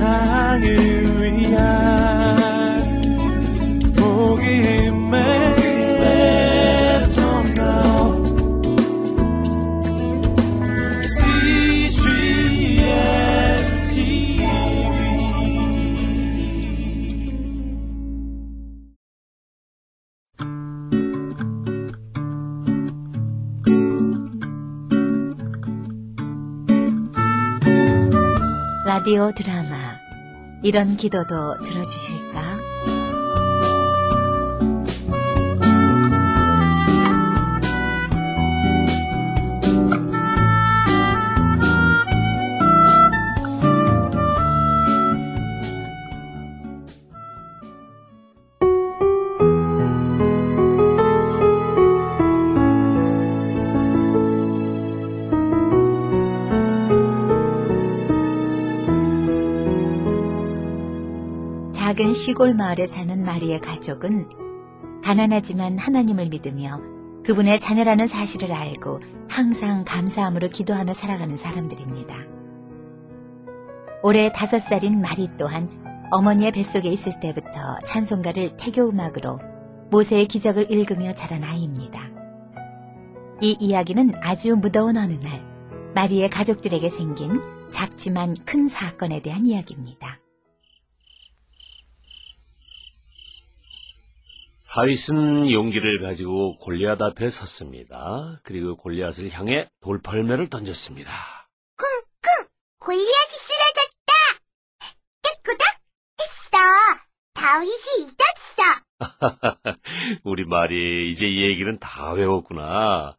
세상을 위한 복음의 TV 라디오 드라마 이런 기도도 들어주실까? 작은 시골 마을에 사는 마리의 가족은 가난하지만 하나님을 믿으며 그분의 자녀라는 사실을 알고 항상 감사함으로 기도하며 살아가는 사람들입니다. 올해 다섯 살인 마리 또한 어머니의 뱃속에 있을 때부터 찬송가를 태교 음악으로 모세의 기적을 읽으며 자란 아이입니다. 이 이야기는 아주 무더운 어느 날 마리의 가족들에게 생긴 작지만 큰 사건에 대한 이야기입니다. 다윗은 용기를 가지고 골리앗 앞에 섰습니다. 그리고 골리앗을 향해 돌팔매를 던졌습니다. 골리앗이 쓰러졌다. 깨꾸덕 했어. 다윗이 이겼어. 우리 말이 이제 이 얘기는 다 외웠구나.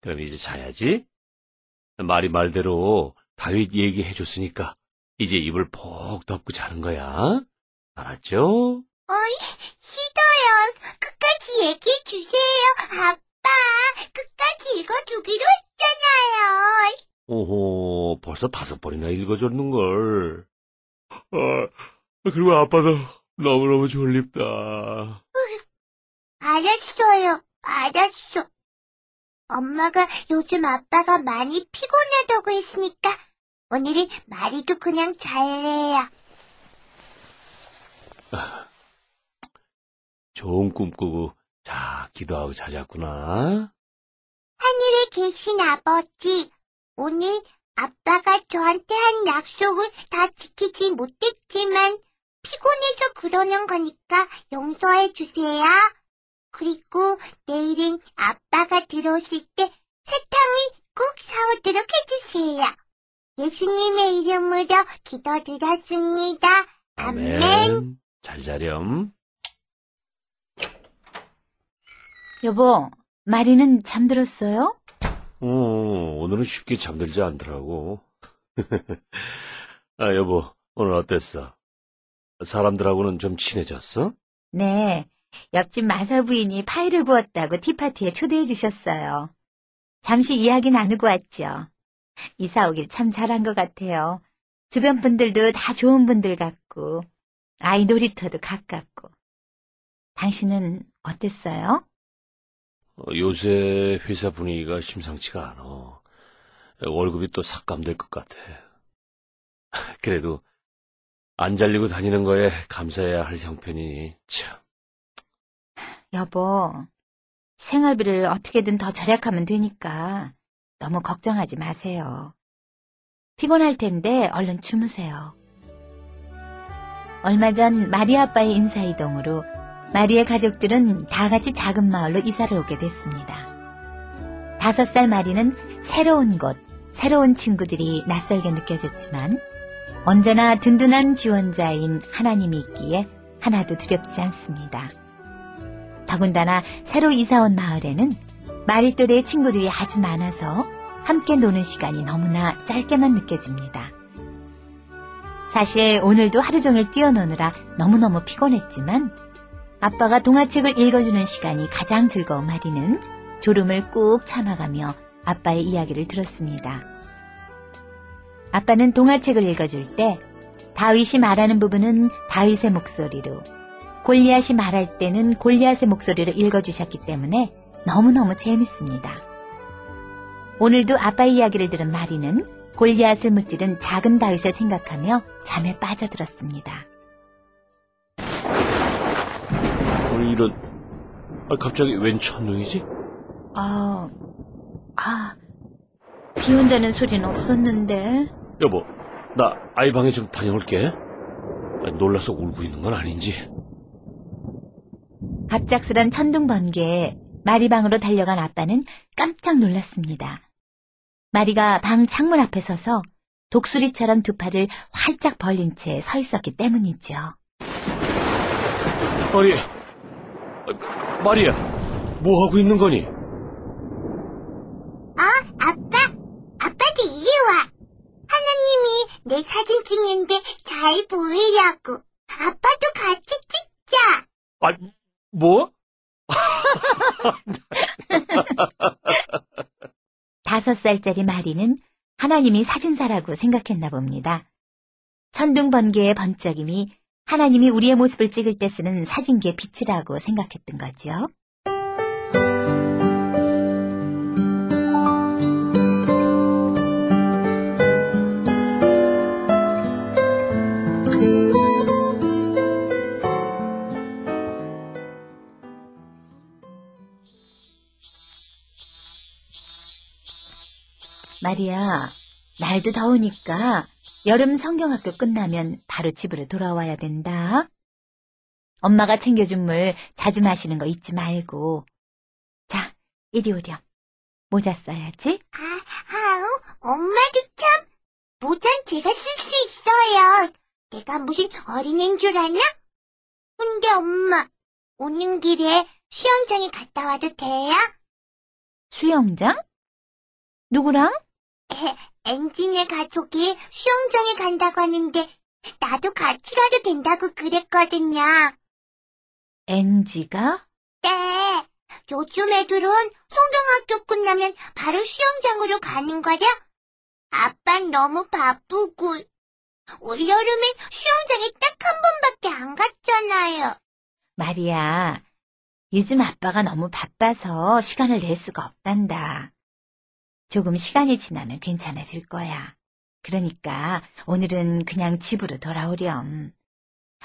그럼 이제 자야지. 말이 말대로 다윗 얘기해 줬으니까 이제 입을 푹 덮고 자는 거야. 알았죠? 어이, 아빠, 끝까지 읽어주기로 했잖아요. 오호, 벌써 다섯 번이나 읽어줬는걸. 아, 그리고 아빠도 너무너무 졸립다. 알았어요. 알았어. 엄마가 요즘 아빠가 많이 피곤하다고 했으니까 오늘은 마리도 그냥 잘래요. 좋은 꿈 꾸고, 자, 기도하고 자자꾸나. 하늘에 계신 아버지, 오늘 아빠가 저한테 한 약속을 다 지키지 못했지만 피곤해서 그러는 거니까 용서해 주세요. 그리고 내일은 아빠가 들어오실 때 사탕을 꼭 사오도록 해주세요. 예수님의 이름으로 기도드렸습니다. 아멘. 잘 자렴. 여보, 마리는 잠들었어요? 어, 오늘은 쉽게 잠들지 않더라고. 아, 여보, 오늘 어땠어? 사람들하고는 좀 친해졌어? 네. 옆집 마사 부인이 파이를 구웠다고 티파티에 초대해 주셨어요. 잠시 이야기 나누고 왔죠. 이사 오길 참 잘한 것 같아요. 주변 분들도 다 좋은 분들 같고, 아이 놀이터도 가깝고. 당신은 어땠어요? 어, 요새 회사 분위기가 심상치가 않아. 월급이 또 삭감될 것 같아. 그래도 안 잘리고 다니는 거에 감사해야 할 형편이니 참. 여보, 생활비를 어떻게든 더 절약하면 되니까 너무 걱정하지 마세요. 피곤할 텐데 얼른 주무세요. 얼마 전 마리 아빠의 인사이동으로 마리의 가족들은 다 같이 작은 마을로 이사를 오게 됐습니다. 다섯 살 마리는 새로운 곳, 새로운 친구들이 낯설게 느껴졌지만 언제나 든든한 지원자인 하나님이 있기에 하나도 두렵지 않습니다. 더군다나 새로 이사온 마을에는 마리 또래의 친구들이 아주 많아서 함께 노는 시간이 너무나 짧게만 느껴집니다. 사실 오늘도 하루 종일 뛰어노느라 너무너무 피곤했지만 아빠가 동화책을 읽어주는 시간이 가장 즐거운 마리는 졸음을 꾹 참아가며 아빠의 이야기를 들었습니다. 아빠는 동화책을 읽어줄 때 다윗이 말하는 부분은 다윗의 목소리로 골리앗이 말할 때는 골리앗의 목소리로 읽어주셨기 때문에 너무너무 재밌습니다. 오늘도 아빠 이야기를 들은 마리는 골리앗을 무찌른 작은 다윗을 생각하며 잠에 빠져들었습니다. 어, 이런, 아, 갑자기 웬 천둥이지? 아, 아, 비 온다는 소리는 없었는데. 여보, 나 아이 방에 좀 다녀올게. 아, 놀라서 울고 있는 건 아닌지. 갑작스런 천둥 번개에 마리 방으로 달려간 아빠는 깜짝 놀랐습니다. 마리가 방 창문 앞에 서서 독수리처럼 두 팔을 활짝 벌린 채 서 있었기 때문이죠. 아니, 아, 마리야, 뭐 하고 있는 거니? 어, 아빠, 아빠도 이리 와. 하나님이 내 사진 찍는데 잘 보이려고. 아빠도 같이 찍자. 아, 뭐? 다섯 살짜리 마리는 하나님이 사진사라고 생각했나 봅니다. 천둥 번개의 번쩍임이 하나님이 우리의 모습을 찍을 때 쓰는 사진기의 빛이라고 생각했던 거죠. 마리아, 날도 더우니까 여름 성경학교 끝나면 바로 집으로 돌아와야 된다. 엄마가 챙겨준 물 자주 마시는 거 잊지 말고. 자, 이리 오렴. 모자 써야지. 아, 아우, 엄마도 참. 모잔 제가 쓸 수 있어요. 내가 무슨 어린애인 줄 아냐? 근데 엄마, 오는 길에 수영장에 갔다 와도 돼요? 수영장? 누구랑? 엔진의 가족이 수영장에 간다고 하는데 나도 같이 가도 된다고 그랬거든요. 엔지가? 네. 요즘 애들은 성경학교 끝나면 바로 수영장으로 가는 거려? 아빤 너무 바쁘고 올여름엔 수영장에 딱 한 번밖에 안 갔잖아요. 마리아, 요즘 아빠가 너무 바빠서 시간을 낼 수가 없단다. 조금 시간이 지나면 괜찮아질 거야. 그러니까 오늘은 그냥 집으로 돌아오렴.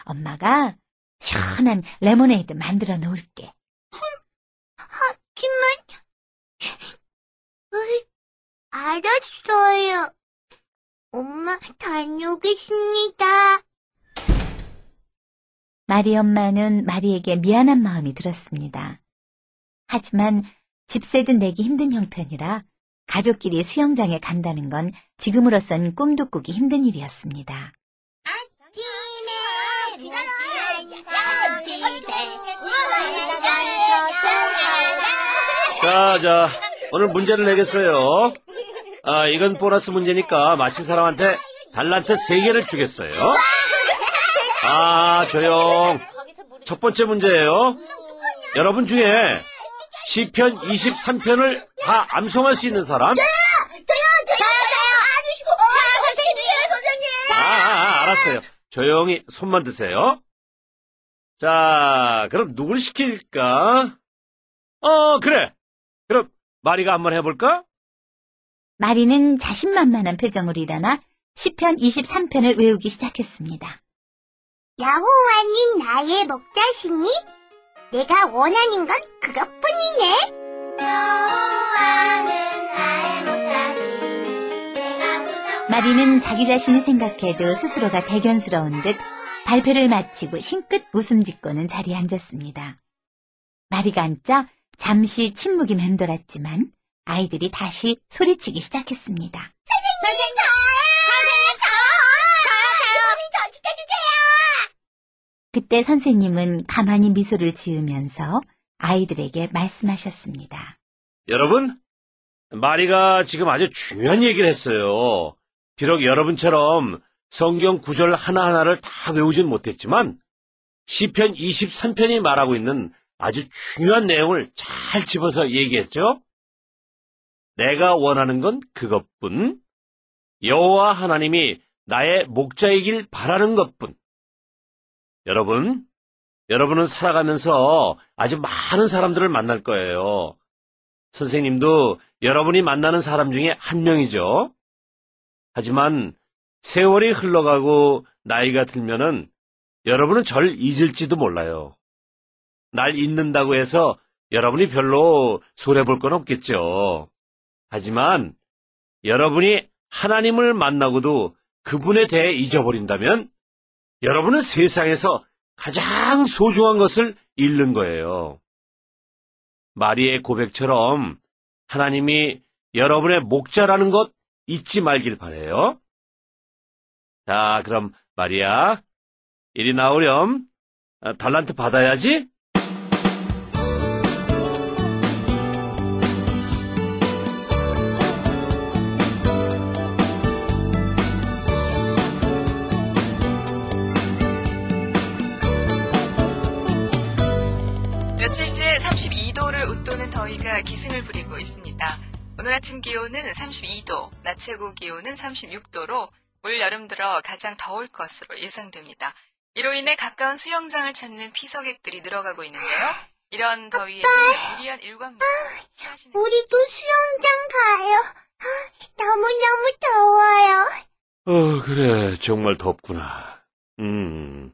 엄마가 시원한 레모네이드 만들어 놓을게. 하지만 으이, 알았어요. 엄마 다녀오겠습니다. 마리 엄마는 마리에게 미안한 마음이 들었습니다. 하지만 집세든 내기 힘든 형편이라 가족끼리 수영장에 간다는 건 지금으로선 꿈도 꾸기 힘든 일이었습니다. 자, 자, 오늘 문제를 내겠어요. 아, 이건 보너스 문제니까 맞힌 사람한테 달란트 3개를 주겠어요. 아, 조용. 첫 번째 문제예요. 여러분 중에 시편 23편을 다 암송할 수 있는 사람? 아, 아, 아, 알았어요. 조용히 손만 드세요. 자, 그럼 누굴 시킬까? 어, 그래. 그럼 마리가 한번 해볼까? 마리는 자신만만한 표정으로 일어나 시편 23편을 외우기 시작했습니다. 여호와는 나의 목자시니 내가 원하는 건 그것뿐이네. 마리는 자기 자신이 생각해도 스스로가 대견스러운 듯 발표를 마치고 싱긋 웃음 짓고는 자리에 앉았습니다. 마리가 앉자 잠시 침묵이 맴돌았지만 아이들이 다시 소리치기 시작했습니다. 선생님, 저요! 그때 선생님은 가만히 미소를 지으면서 아이들에게 말씀하셨습니다. 여러분, 마리가 지금 아주 중요한 얘기를 했어요. 비록 여러분처럼 성경 구절 하나하나를 다 외우진 못했지만 시편 23편이 말하고 있는 아주 중요한 내용을 잘 집어서 얘기했죠. 내가 원하는 건 그것뿐. 여호와 하나님이 나의 목자이길 바라는 것뿐. 여러분, 여러분은 살아가면서 아주 많은 사람들을 만날 거예요. 선생님도 여러분이 만나는 사람 중에 한 명이죠. 하지만 세월이 흘러가고 나이가 들면은 여러분은 절 잊을지도 몰라요. 날 잊는다고 해서 여러분이 별로 손해볼 건 없겠죠. 하지만 여러분이 하나님을 만나고도 그분에 대해 잊어버린다면 여러분은 세상에서 가장 소중한 것을 잃는 거예요. 마리의 고백처럼 하나님이 여러분의 목자라는 것 잊지 말길 바래요. 자, 그럼 마리아, 이리 나오렴. 아, 달란트 받아야지. 며칠째 32도를 웃도는 더위가 기승을 부리고 있습니다. 오늘 아침 기온은 32도, 낮 최고 기온은 36도로 올 여름 들어 가장 더울 것으로 예상됩니다. 이로 인해 가까운 수영장을 찾는 피서객들이 늘어가고 있는데요. 이런 더위에는 무리한 일광욕 우리도 수영장 가요. 아, 너무너무 더워요. 어, 그래. 정말 덥구나. 음,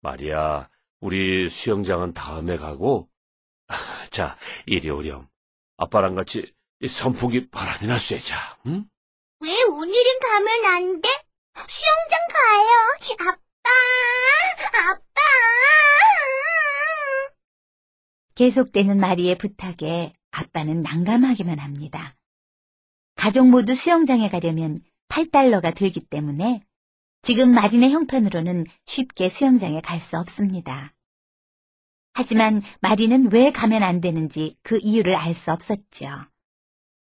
마리아, 우리 수영장은 다음에 가고, 아, 자, 이리 오렴. 아빠랑 같이 이 선풍기 바람이나 쐬자, 응? 왜 오늘은 가면 안 돼? 수영장 가요. 아빠, 아빠. 계속되는 마리의 부탁에 아빠는 난감하기만 합니다. 가족 모두 수영장에 가려면 8달러가 들기 때문에 지금 마린의 형편으로는 쉽게 수영장에 갈 수 없습니다. 하지만 마리는 왜 가면 안 되는지 그 이유를 알 수 없었죠.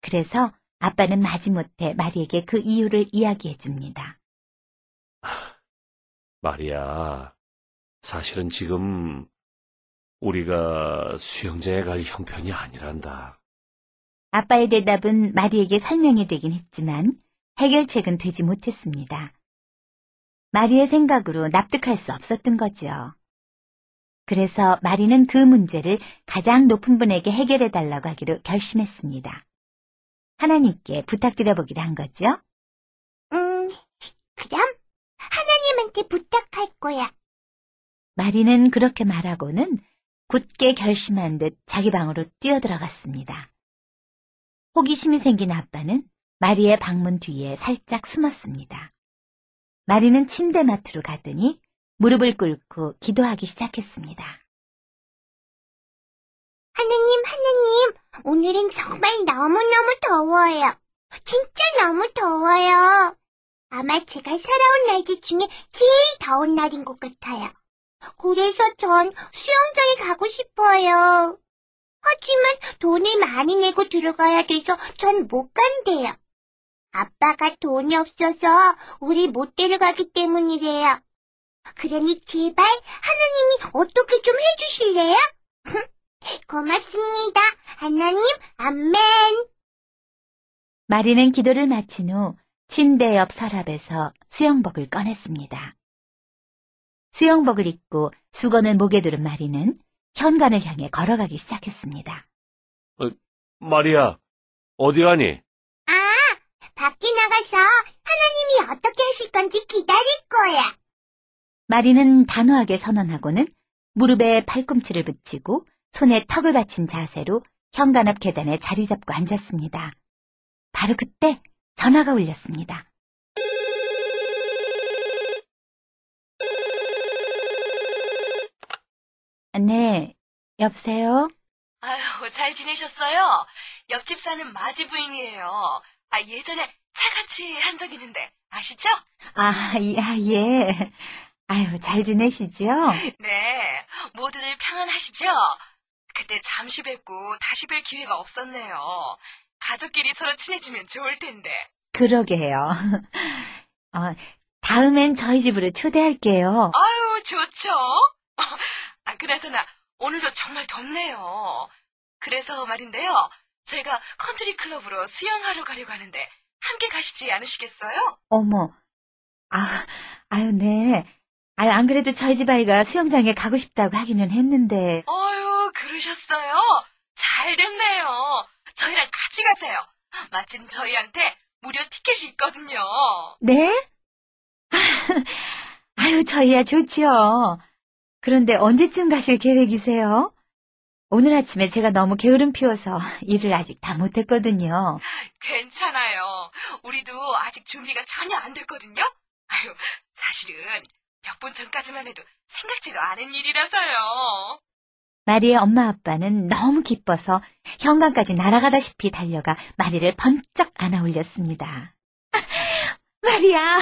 그래서 아빠는 마지못해 마리에게 그 이유를 이야기해 줍니다. 마리아, 사실은 지금 우리가 수영장에 갈 형편이 아니란다. 아빠의 대답은 마리에게 설명이 되긴 했지만 해결책은 되지 못했습니다. 마리의 생각으로 납득할 수 없었던 거죠. 그래서 마리는 그 문제를 가장 높은 분에게 해결해 달라고 하기로 결심했습니다. 하나님께 부탁드려보기로 한 거죠. 음, 그럼 하나님한테 부탁할 거야. 마리는 그렇게 말하고는 굳게 결심한 듯 자기 방으로 뛰어들어갔습니다. 호기심이 생긴 아빠는 마리의 방문 뒤에 살짝 숨었습니다. 마리는 침대맡으로 가더니 무릎을 꿇고 기도하기 시작했습니다. 하나님, 하나님, 오늘은 정말 너무너무 더워요. 진짜 너무 더워요. 아마 제가 살아온 날들 중에 제일 더운 날인 것 같아요. 그래서 전 수영장에 가고 싶어요. 하지만 돈을 많이 내고 들어가야 돼서 전 못 간대요. 아빠가 돈이 없어서 우리 못 데려가기 때문이래요. 그러니 제발 하나님이 어떻게 좀 해주실래요? 고맙습니다. 하나님, 아멘. 마리는 기도를 마친 후 침대 옆 서랍에서 수영복을 꺼냈습니다. 수영복을 입고 수건을 목에 두른 마리는 현관을 향해 걸어가기 시작했습니다. 마리아, 어디 가니? 아, 밖에 나가서 하나님이 어떻게 하실 건지 기다릴 거야. 마리는 단호하게 선언하고는 무릎에 팔꿈치를 붙이고 손에 턱을 받친 자세로 현관 앞 계단에 자리 잡고 앉았습니다. 바로 그때 전화가 울렸습니다. 네, 여보세요? 아유, 잘 지내셨어요? 옆집 사는 마지 부인이에요. 아, 예전에 차같이 한 적 있는데, 아시죠? 아, 이- 아, 예. 아유, 잘 지내시죠? 네, 모두들 평안하시죠? 그때 잠시 뵙고 다시 뵐 기회가 없었네요. 가족끼리 서로 친해지면 좋을 텐데. 그러게요. 어, 다음엔 저희 집으로 초대할게요. 아유, 좋죠? 아, 그나저나, 오늘도 정말 덥네요. 그래서 말인데요. 저희가 컨트리 클럽으로 수영하러 가려고 하는데, 함께 가시지 않으시겠어요? 어머. 아, 아유, 네. 아유, 안 그래도 저희 집 아이가 수영장에 가고 싶다고 하기는 했는데. 어유, 그러셨어요? 잘 됐네요. 저희랑 같이 가세요. 마침 저희한테 무료 티켓이 있거든요. 네? 아유, 저희야 좋지요. 그런데 언제쯤 가실 계획이세요? 오늘 아침에 제가 너무 게으름 피워서 일을 아직 다 못했거든요. 괜찮아요. 우리도 아직 준비가 전혀 안 됐거든요. 아유, 사실은 몇 분 전까지만 해도 생각지도 않은 일이라서요. 마리의 엄마 아빠는 너무 기뻐서 현관까지 날아가다시피 달려가 마리를 번쩍 안아 올렸습니다. 마리야,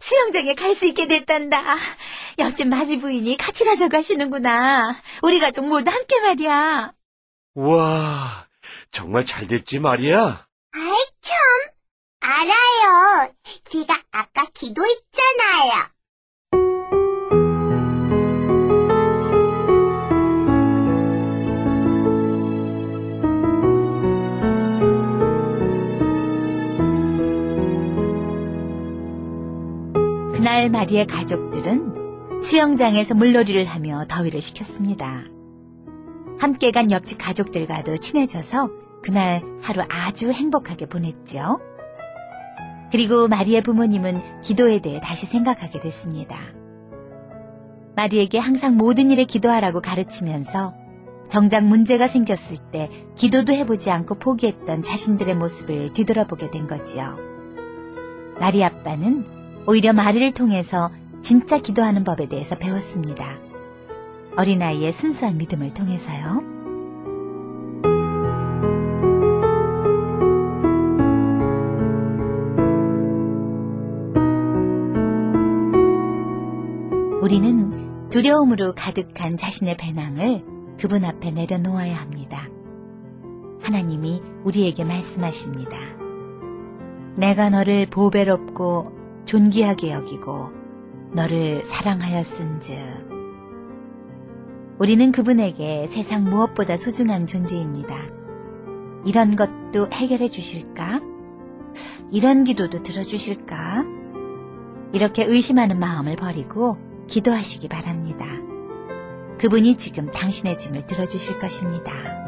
수영장에 갈 수 있게 됐단다. 옆집 마지 부인이 같이 가자고 하시는구나. 우리 가족 모두 함께 말이야. 와, 정말 잘 됐지 말이야. 아이, 참. 알아요. 제가 아까 기도했잖아요. 그날 마리의 가족들은 수영장에서 물놀이를 하며 더위를 식혔습니다. 함께 간 옆집 가족들과도 친해져서 그날 하루 아주 행복하게 보냈죠. 그리고 마리의 부모님은 기도에 대해 다시 생각하게 됐습니다. 마리에게 항상 모든 일에 기도하라고 가르치면서 정작 문제가 생겼을 때 기도도 해보지 않고 포기했던 자신들의 모습을 뒤돌아보게 된 거지요. 마리 아빠는 오히려 마리를 통해서 진짜 기도하는 법에 대해서 배웠습니다. 어린아이의 순수한 믿음을 통해서요. 우리는 두려움으로 가득한 자신의 배낭을 그분 앞에 내려놓아야 합니다. 하나님이 우리에게 말씀하십니다. 내가 너를 보배롭고 존귀하게 여기고 너를 사랑하였은즉 우리는 그분에게 세상 무엇보다 소중한 존재입니다. 이런 것도 해결해 주실까? 이런 기도도 들어주실까? 이렇게 의심하는 마음을 버리고 기도하시기 바랍니다. 그분이 지금 당신의 짐을 들어주실 것입니다.